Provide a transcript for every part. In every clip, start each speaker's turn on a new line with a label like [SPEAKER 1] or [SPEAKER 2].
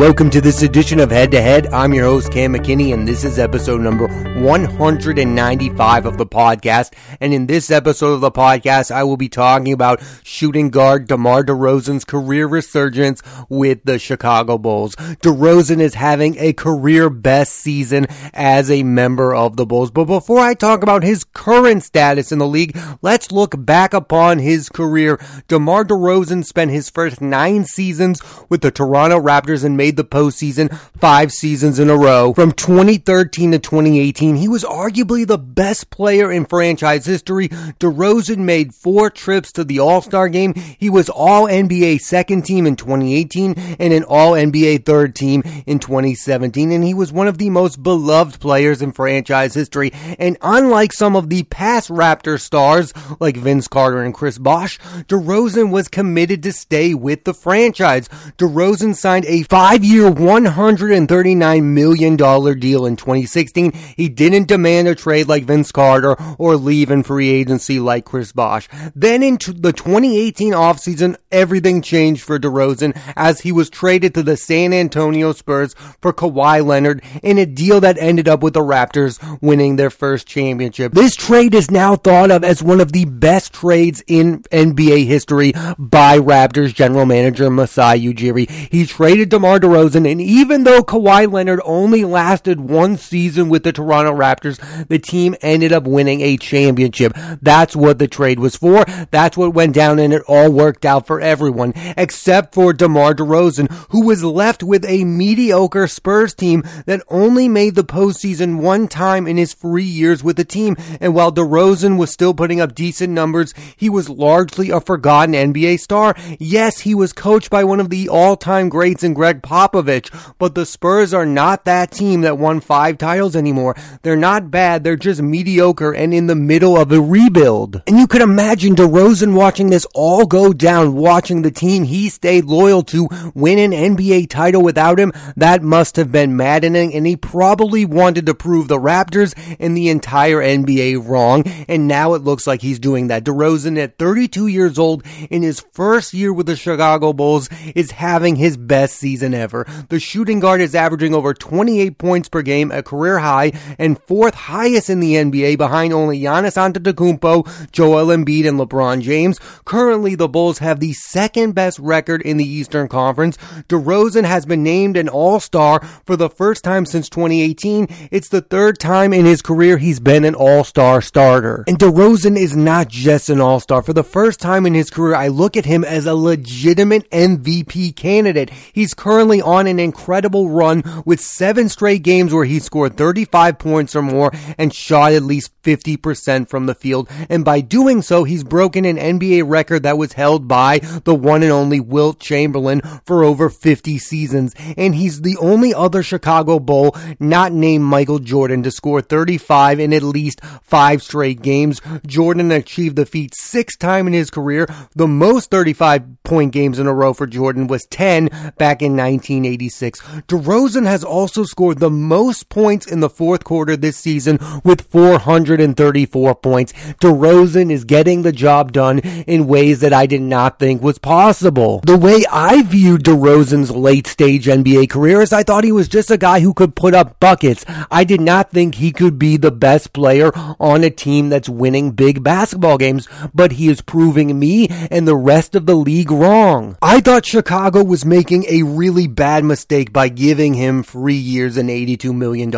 [SPEAKER 1] Welcome to this edition of Head to Head. I'm your host, Cam McKinney, and this is episode number 195 of the podcast. And in this episode of the podcast, I will be talking about shooting guard DeMar DeRozan's career resurgence with the Chicago Bulls. DeRozan is having a career best season as a member of the Bulls. But before I talk about his current status in the league, let's look back upon his career. DeMar DeRozan spent his first nine seasons with the Toronto Raptors and made made the postseason five seasons in a row. From 2013 to 2018, he was arguably the best player in franchise history. DeRozan made four trips to the All-Star game. He was All NBA second team in 2018 and an All NBA third team in 2017. And he was one of the most beloved players in franchise history. And unlike some of the past Raptor stars like Vince Carter and Chris Bosh, DeRozan was committed to stay with the franchise. DeRozan signed a five five year, $139 million deal in 2016. He didn't demand a trade like Vince Carter or leave in free agency like Chris Bosh. Then in the 2018 offseason, everything changed for DeRozan as he was traded to the San Antonio Spurs for Kawhi Leonard in a deal that ended up with the Raptors winning their first championship. This trade is now thought of as one of the best trades in NBA history by Raptors general manager Masai Ujiri. He traded DeMar DeRozan, and even though Kawhi Leonard only lasted one season with the Toronto Raptors, the team ended up winning a championship. That's what the trade was for. That's what went down, and it all worked out for everyone, except for DeMar DeRozan, who was left with a mediocre Spurs team that only made the postseason one time in his three years with the team. And while DeRozan was still putting up decent numbers, he was largely a forgotten NBA star. Yes, he was coached by one of the all-time greats in Gregg Popovich, but the Spurs are not that team that won five titles anymore. They're not bad, they're just mediocre and in the middle of a rebuild. And you could imagine DeRozan watching this all go down, watching the team he stayed loyal to win an NBA title without him. That must have been maddening, and he probably wanted to prove the Raptors and the entire NBA wrong, and now it looks like he's doing that. DeRozan, at 32 years old, in his first year with the Chicago Bulls, is having his best season ever. The shooting guard is averaging over 28 points per game, a career high, and fourth highest in the NBA behind only Giannis Antetokounmpo, Joel Embiid, and LeBron James. Currently, the Bulls have the second best record in the Eastern Conference. DeRozan has been named an All-Star for the first time since 2018. It's the third time in his career he's been an All-Star starter. And DeRozan is not just an All-Star. For the first time in his career, I look at him as a legitimate MVP candidate. He's currently currently on an incredible run with seven straight games where he scored 35 points or more and shot at least 50% from the field. And by doing so, he's broken an NBA record that was held by the one and only Wilt Chamberlain for over 50 seasons. And he's the only other Chicago Bull not named Michael Jordan to score 35 in at least five straight games. Jordan achieved the feat six times in his career. The most 35 point games in a row for Jordan was 10 back in 19 1986. DeRozan has also scored the most points in the fourth quarter this season with 434 points. DeRozan is getting the job done in ways that I did not think was possible. The way I viewed DeRozan's late stage NBA career is I thought he was just a guy who could put up buckets. I did not think he could be the best player on a team that's winning big basketball games, but he is proving me and the rest of the league wrong. I thought Chicago was making a really bad mistake by giving him three years and $82 million.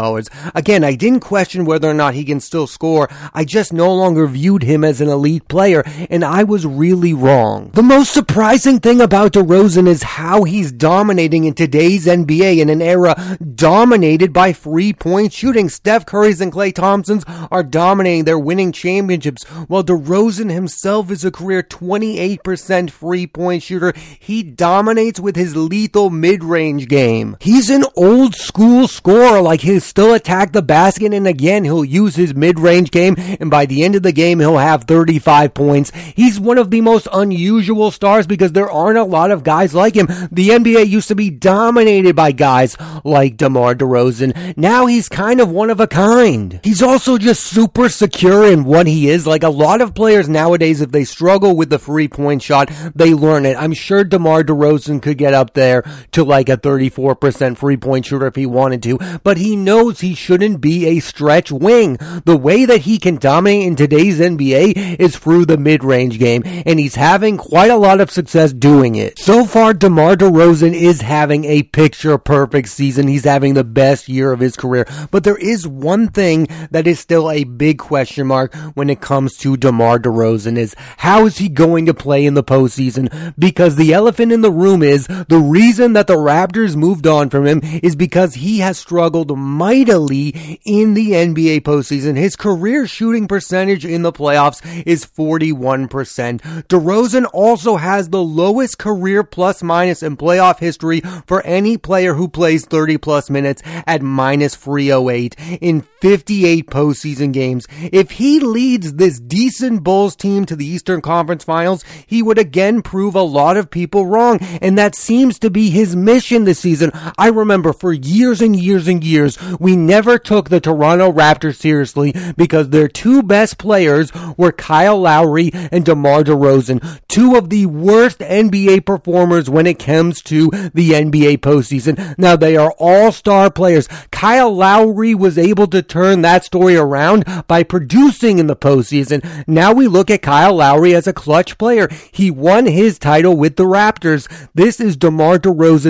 [SPEAKER 1] Again, I didn't question whether or not he can still score. I just no longer viewed him as an elite player, and I was really wrong. The most surprising thing about DeRozan is how he's dominating in today's NBA in an era dominated by three point shooting. Steph Curry's and Klay Thompson's are dominating. They're winning championships, while DeRozan himself is a career 28% three point shooter. He dominates with his lethal mid mid-range game. He's an old school scorer, like he'll still attack the basket and again he'll use his mid-range game and by the end of the game he'll have 35 points. He's one of the most unusual stars because there aren't a lot of guys like him. The NBA used to be dominated by guys like DeMar DeRozan. Now he's kind of one of a kind. He's also just super secure in what he is. Like a lot of players nowadays, if they struggle with the three point shot, they learn it. I'm sure DeMar DeRozan could get up there to like a 34% free point shooter if he wanted to, but he knows he shouldn't be a stretch wing. The way that he can dominate in today's NBA is through the mid-range game, and he's having quite a lot of success doing it. So far, DeMar DeRozan is having a picture perfect season. He's having the best year of his career, but there is one thing that is still a big question mark when it comes to DeMar DeRozan is how is he going to play in the postseason? Because the elephant in the room is the reason that the Raptors moved on from him is because he has struggled mightily in the NBA postseason. His career shooting percentage in the playoffs is 41%. DeRozan also has the lowest career plus minus in playoff history for any player who plays 30 plus minutes at minus 308 in 58 postseason games. If he leads this decent Bulls team to the Eastern Conference Finals, he would again prove a lot of people wrong. And that seems to be his mission this season. I remember for years and years and years, we never took the Toronto Raptors seriously because their two best players were Kyle Lowry and DeMar DeRozan, two of the worst NBA performers when it comes to the NBA postseason. Now they are all star players. Kyle Lowry was able to turn that story around by producing in the postseason. Now we look at Kyle Lowry as a clutch player. He won his title with the Raptors. This is DeMar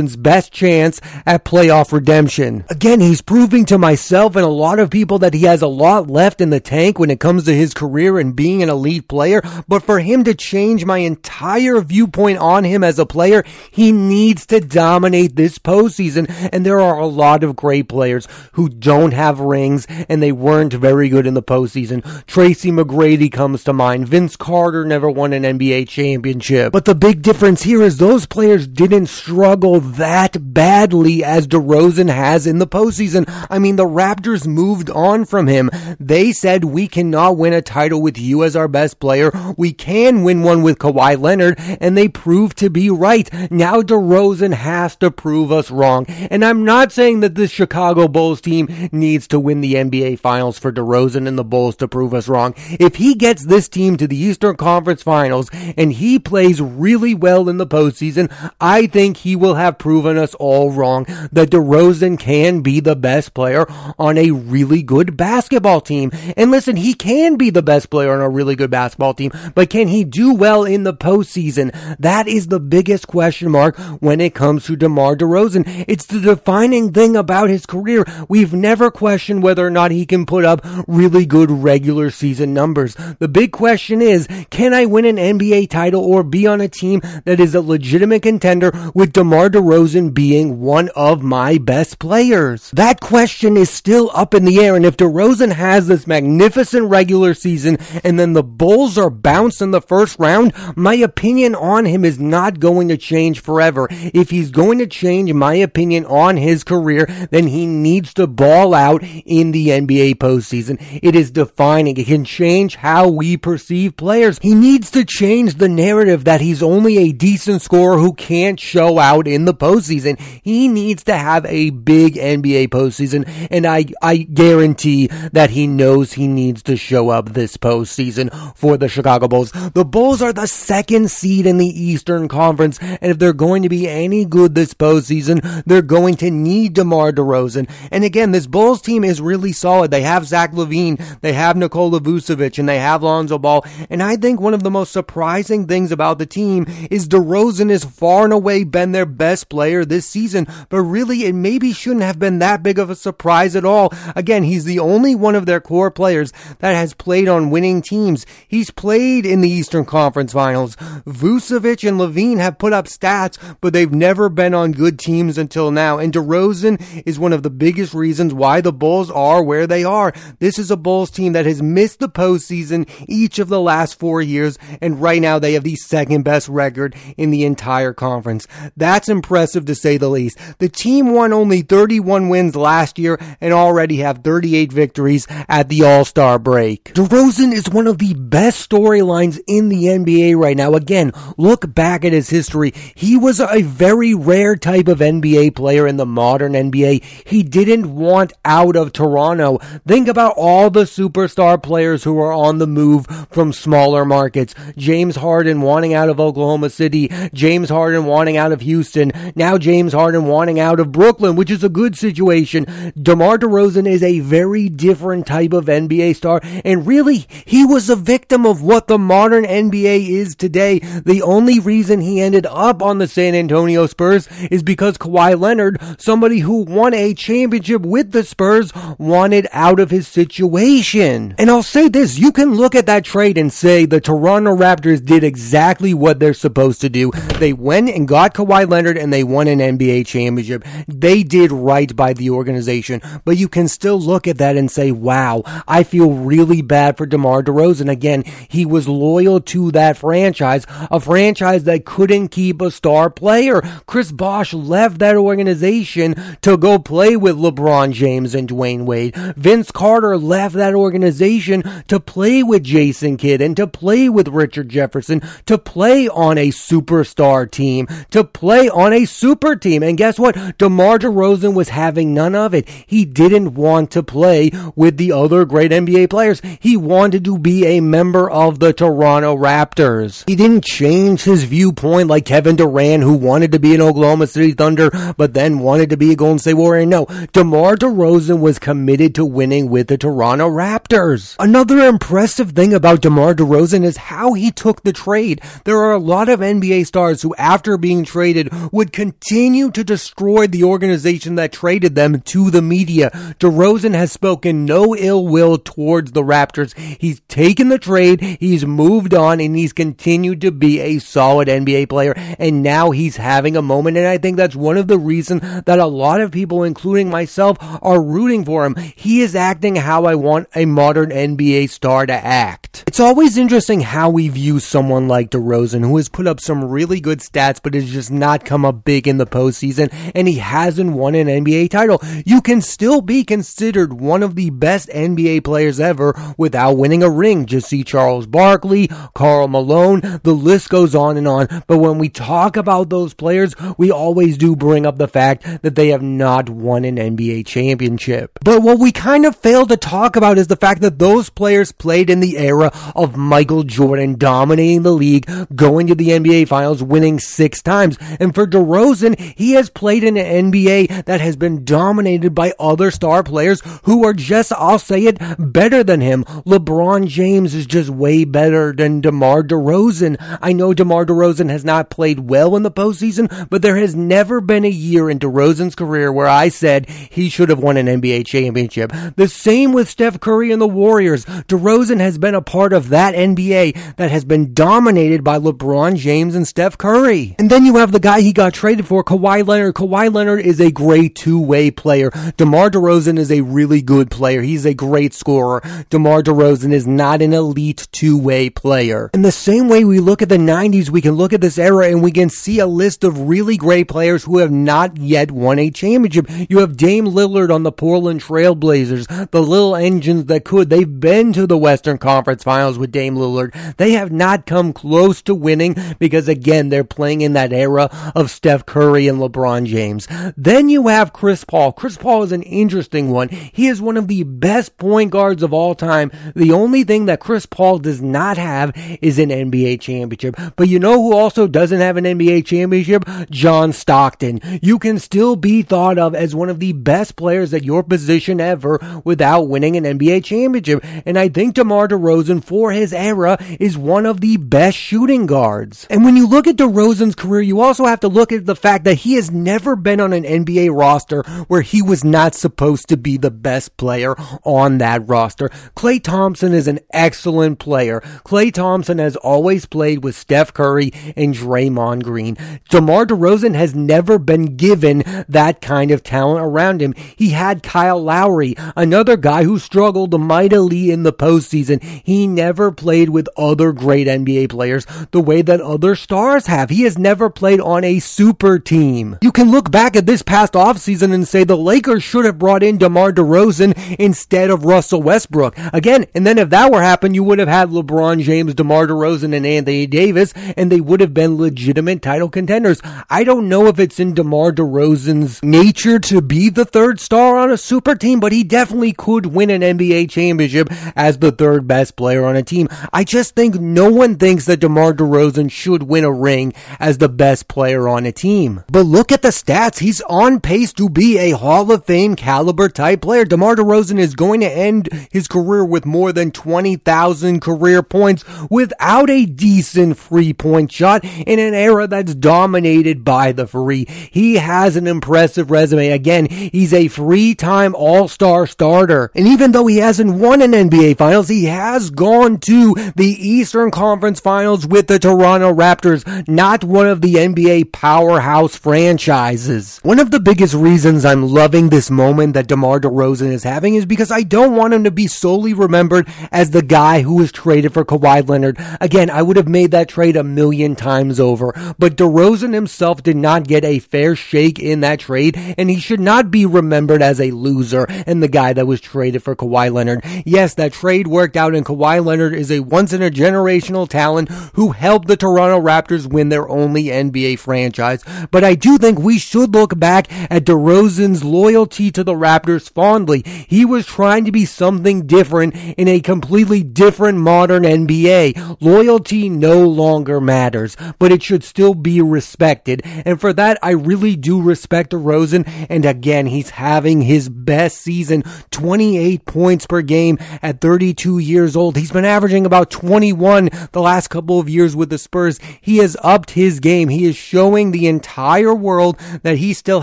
[SPEAKER 1] Best chance at playoff redemption. Again, he's proving to myself and a lot of people that he has a lot left in the tank when it comes to his career and being an elite player. But for him to change my entire viewpoint on him as a player, he needs to dominate this postseason. And there are a lot of great players who don't have rings and they weren't very good in the postseason. Tracy McGrady comes to mind. Vince Carter never won an NBA championship. But the big difference here is those players didn't struggle that badly as DeRozan has in the postseason. I mean, the Raptors moved on from him. They said we cannot win a title with you as our best player. We can win one with Kawhi Leonard, and they proved to be right. Now DeRozan has to prove us wrong. And I'm not saying that the Chicago Bulls team needs to win the NBA Finals for DeRozan and the Bulls to prove us wrong. If he gets this team to the Eastern Conference Finals and he plays really well in the postseason, I think he will have proven us all wrong that DeRozan can be the best player on a really good basketball team. And listen, he can be the best player on a really good basketball team, but can he do well in the postseason? That is the biggest question mark when it comes to DeMar DeRozan. It's the defining thing about his career. We've never questioned whether or not he can put up really good regular season numbers. The big question is, can I win an NBA title or be on a team that is a legitimate contender with DeMar DeRozan being one of my best players? That question is still up in the air. And if DeRozan has this magnificent regular season and then the Bulls are bounced in the first round, my opinion on him is not going to change forever. If he's going to change my opinion on his career, then he needs to ball out in the NBA postseason. It is defining. It can change how we perceive players. He needs to change the narrative that he's only a decent scorer who can't show out in the postseason. He needs to have a big NBA postseason, and I, I guarantee that he knows he needs to show up this postseason for the Chicago Bulls. The Bulls are the second seed in the Eastern Conference, and if they're going to be any good this postseason, they're going to need DeMar DeRozan. And again, this Bulls team is really solid. They have Zach LaVine, they have Nikola Vucevic, and they have Lonzo Ball. And I think one of the most surprising things about the team is DeRozan has far and away been their best player this season, but really it maybe shouldn't have been that big of a surprise at all. Again, he's the only one of their core players that has played on winning teams. He's played in the Eastern Conference Finals. Vucevic and LaVine have put up stats, but they've never been on good teams until now. And DeRozan is one of the biggest reasons why the Bulls are where they are. This is a Bulls team that has missed the postseason each of the last four years, and right now they have the second best record in the entire conference. That's impressive to say the least. The team won only 31 wins last year and already have 38 victories at the All-Star break. DeRozan is one of the best storylines in the NBA right now. Again, look back at his history. He was a very rare type of NBA player in the modern NBA. He didn't want out of Toronto. Think about all the superstar players who are on the move from smaller markets. James Harden wanting out of Oklahoma City, James Harden wanting out of Houston, Now James Harden wanting out of Brooklyn, which is a good situation. DeMar DeRozan is a very different type of NBA star, and really, he was a victim of what the modern NBA is today. The only reason he ended up on the San Antonio Spurs is because Kawhi Leonard, somebody who won a championship with the Spurs, wanted out of his situation. And I'll say this, you can look at that trade and say the Toronto Raptors did exactly what they're supposed to do. They went and got Kawhi Leonard and they won an NBA championship. They did right by the organization, but you can still look at that and say, wow, I feel really bad for DeMar DeRozan. Again, he was loyal to that franchise, a franchise that couldn't keep a star player. Chris Bosh left that organization to go play with LeBron James and Dwyane Wade. Vince Carter left that organization to play with Jason Kidd and to play with Richard Jefferson, to play on a superstar team, to play on a super team. And guess what? DeMar DeRozan was having none of it. He didn't want to play with the other great NBA players. He wanted to be a member of the Toronto Raptors. He didn't change his viewpoint like Kevin Durant, who wanted to be an Oklahoma City Thunder, but then wanted to be a Golden State Warrior. No, DeMar DeRozan was committed to winning with the Toronto Raptors. Another impressive thing about DeMar DeRozan is how he took the trade. There are a lot of NBA stars who, after being traded, would continue to destroy the organization that traded them to the media. DeRozan has spoken no ill will towards the Raptors. He's taken the trade, he's moved on, and he's continued to be a solid NBA player. And now he's having a moment, and I think that's one of the reasons that a lot of people, including myself, are rooting for him. He is acting how I want a modern NBA star to act. It's always interesting how we view someone like DeRozan, who has put up some really good stats, but has just not come up big in the postseason, and he hasn't won an NBA title. You can still be considered one of the best NBA players ever without winning a ring. Just see Charles Barkley, Karl Malone, the list goes on and on. But when we talk about those players, we always do bring up the fact that they have not won an NBA championship. But what we kind of fail to talk about is the fact that those players played in the era of Michael Jordan dominating the league, going to the NBA finals, winning six times. And for DeRozan, he has played in an NBA that has been dominated by other star players who are just, I'll say it, better than him. LeBron James is just way better than DeMar DeRozan. I know DeMar DeRozan has not played well in the postseason, but there has never been a year in DeRozan's career where I said he should have won an NBA championship. The same with Steph Curry and the Warriors. DeRozan has been a part of that NBA that has been dominated by LeBron James and Steph Curry. And then you have the guy he got traded for, Kawhi Leonard. Kawhi Leonard is a great two-way player. DeMar DeRozan is a really good player. He's a great scorer. DeMar DeRozan is not an elite two-way player. In the same way we look at the 90s, we can look at this era and we can see a list of really great players who have not yet won a championship. You have Dame Lillard on the Portland Trailblazers, the little engines that could. They've been to the Western Conference Finals with Dame Lillard. They have not come close to winning because again, they're playing in that era of Steph Curry and LeBron James. Then you have Chris Paul. Chris Paul is an interesting one. He is one of the best point guards of all time. The only thing that Chris Paul does not have is an NBA championship. But you know who also doesn't have an NBA championship? John Stockton. You can still be thought of as one of the best players at your position ever without winning an NBA championship. And I think DeMar DeRozan for his era is one of the best shooting guards. And when you look at DeRozan's career, you also have to look at the fact that he has never been on an NBA roster where he was not supposed to be the best player on that roster. Klay Thompson is an excellent player. Klay Thompson has always played with Steph Curry and Draymond Green. DeMar DeRozan has never been given that kind of talent around him. He had Kyle Lowry, another guy who struggled mightily in the postseason. He never played with other great NBA players the way that other stars have. He has never played on a super team. You can look back at this past offseason and say the Lakers should have brought in DeMar DeRozan instead of Russell Westbrook. Again, and then if that were happened, you would have had LeBron James, DeMar DeRozan, and Anthony Davis, and they would have been legitimate title contenders. I don't know if it's in DeMar DeRozan's nature to be the third star on a super team, but he definitely could win an NBA championship as the third best player on a team. I just think no one thinks that DeMar DeRozan should win a ring as the best player on a team. But look at the stats. He's on pace to be a Hall of Fame caliber type player. DeMar DeRozan is going to end his career with more than 20,000 career points without a decent free point shot in an era that's dominated by the free. He has an impressive resume. Again, he's a three time all-star starter. And even though he hasn't won an NBA finals, he has gone to the Eastern Conference finals with the Toronto Raptors, not one of the NBA powerhouse franchises. One of the biggest reasons I'm loving this moment that DeMar DeRozan is having is because I don't want him to be solely remembered as the guy who was traded for Kawhi Leonard. Again, I would have made that trade a million times over, but DeRozan himself did not get a fair shake in that trade, and he should not be remembered as a loser and the guy that was traded for Kawhi Leonard. Yes, that trade worked out, and Kawhi Leonard is a once in a generational talent who helped the Toronto Raptors win their only NBA franchise. But I do think we should look back at DeRozan's loyalty to the Raptors fondly. He was trying to be something different in a completely different modern NBA. Loyalty no longer matters, but it should still be respected. And for that, I really do respect DeRozan. And again, he's having his best season, 28 points per game at 32 years old. He's been averaging about 21 the last couple of years with the Spurs. He has upped his game. He is showing the entire world that he still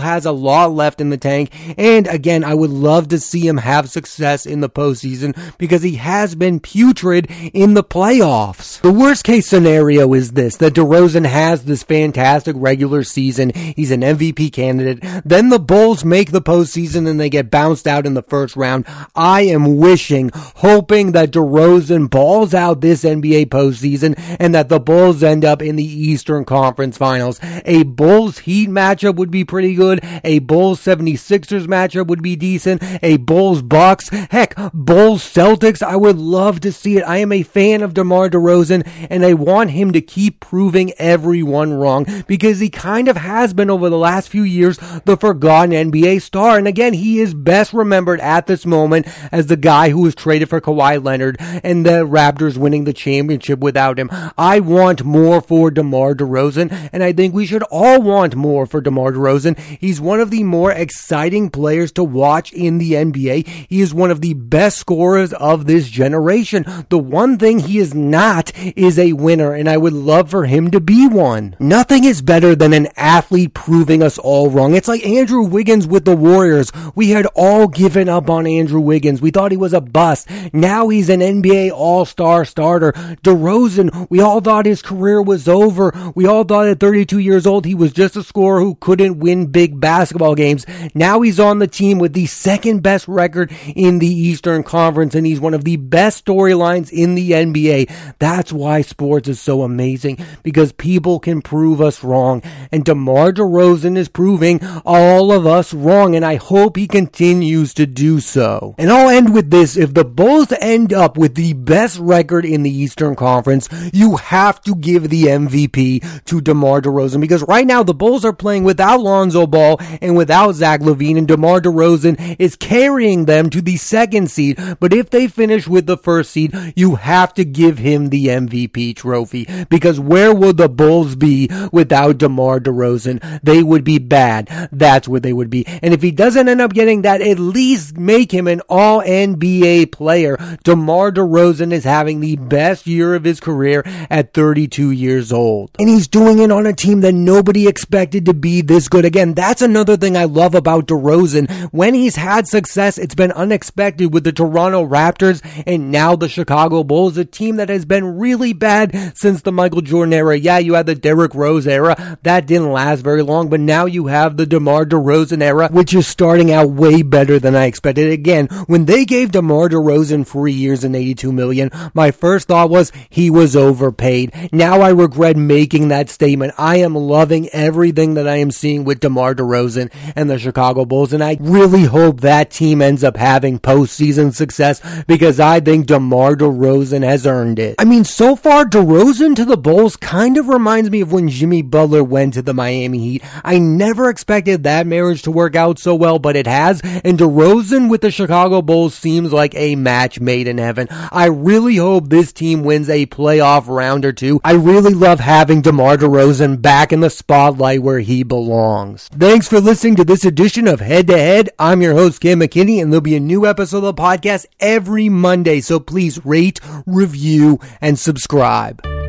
[SPEAKER 1] has a lot left in the tank. And again, I would love to see him have success in the postseason because he has been putrid in the playoffs. The worst case scenario is this, that DeRozan has this fantastic regular season. He's an MVP candidate. Then the Bulls make the postseason and they get bounced out in the first round. I am wishing, hoping that DeRozan balls out this NBA postseason and that the Bulls end up in the Eastern Conference Finals. A Bulls Heat matchup would be pretty good. A Bulls 76ers matchup would be decent. A Bulls Bucks, heck, Bulls Celtics. I would love to see it. I am a fan of DeMar DeRozan and I want him to keep proving everyone wrong because he kind of has been over the last few years the forgotten NBA star. And again, he is best remembered at this moment as the guy who was traded for Kawhi Leonard and the Raptors winning the championship without him. I want more for DeMar DeRozan and I think we should all want more for DeMar DeRozan. He's one of the more exciting players to watch in the NBA. He is one of the best scorers of this generation. The one thing he is not is a winner, and I would love for him to be one. Nothing is better than an athlete proving us all wrong. It's like Andrew Wiggins with the Warriors. We had all given up on Andrew Wiggins. We thought he was a bust. Now he's an NBA All-Star starter. DeRozan, we all thought his career was over. We all thought at 32 years old he was just a scorer who couldn't win big basketball games. Now he's on the team with the second best record in the Eastern Conference, and he's one of the best storylines in the NBA. That's why sports is so amazing because people can prove us wrong. And DeMar DeRozan is proving all of us wrong, and I hope he continues to do so. And I'll end with this. If the Bulls end up with the best record in the Eastern Conference, you have to give the MVP to DeMar DeRozan because right now the Bulls are playing without Lonzo Ball and without Zach LaVine, and DeMar DeRozan is carrying them to the second seed. But if they finish with the first seed, you have to give him the MVP trophy because where would the Bulls be without DeMar DeRozan? They would be bad. That's where they would be. And if he doesn't end up getting that, at least make him an all NBA player. DeMar DeRozan is having the best year of his career at 32 years old. And he's doing it on a team that nobody expected to be this good. Again, that's another thing I love about DeRozan. When he's had success, it's been unexpected with the Toronto Raptors and now the Chicago Bulls, a team that has been really bad since the Michael Jordan era. Yeah, you had the Derrick Rose era. That didn't last very long, but now you have the DeMar DeRozan era, which is starting out way better than I expected. Again, when they gave DeMar DeRozan three years and 82 million, my first thought was he was overpaid. Now I regret making that statement. I am loving everything that I am seeing with DeMar DeRozan and the Chicago Bulls, and I really hope that team ends up having postseason success because I think DeMar DeRozan has earned it. I mean, so far, DeRozan to the Bulls kind of reminds me of when Jimmy Butler went to the Miami Heat. I never expected that marriage to work out so well, but it has, and DeRozan with the Chicago Bulls seems like a match made in heaven. I really hope this team wins a playoff round or two. I really love having DeMar DeRozan back in the spotlight where he belongs. Thanks for listening to this edition of Head to Head. I'm your host, Cam McKinney, and there'll be a new episode of the podcast every Monday. So please rate, review, and subscribe.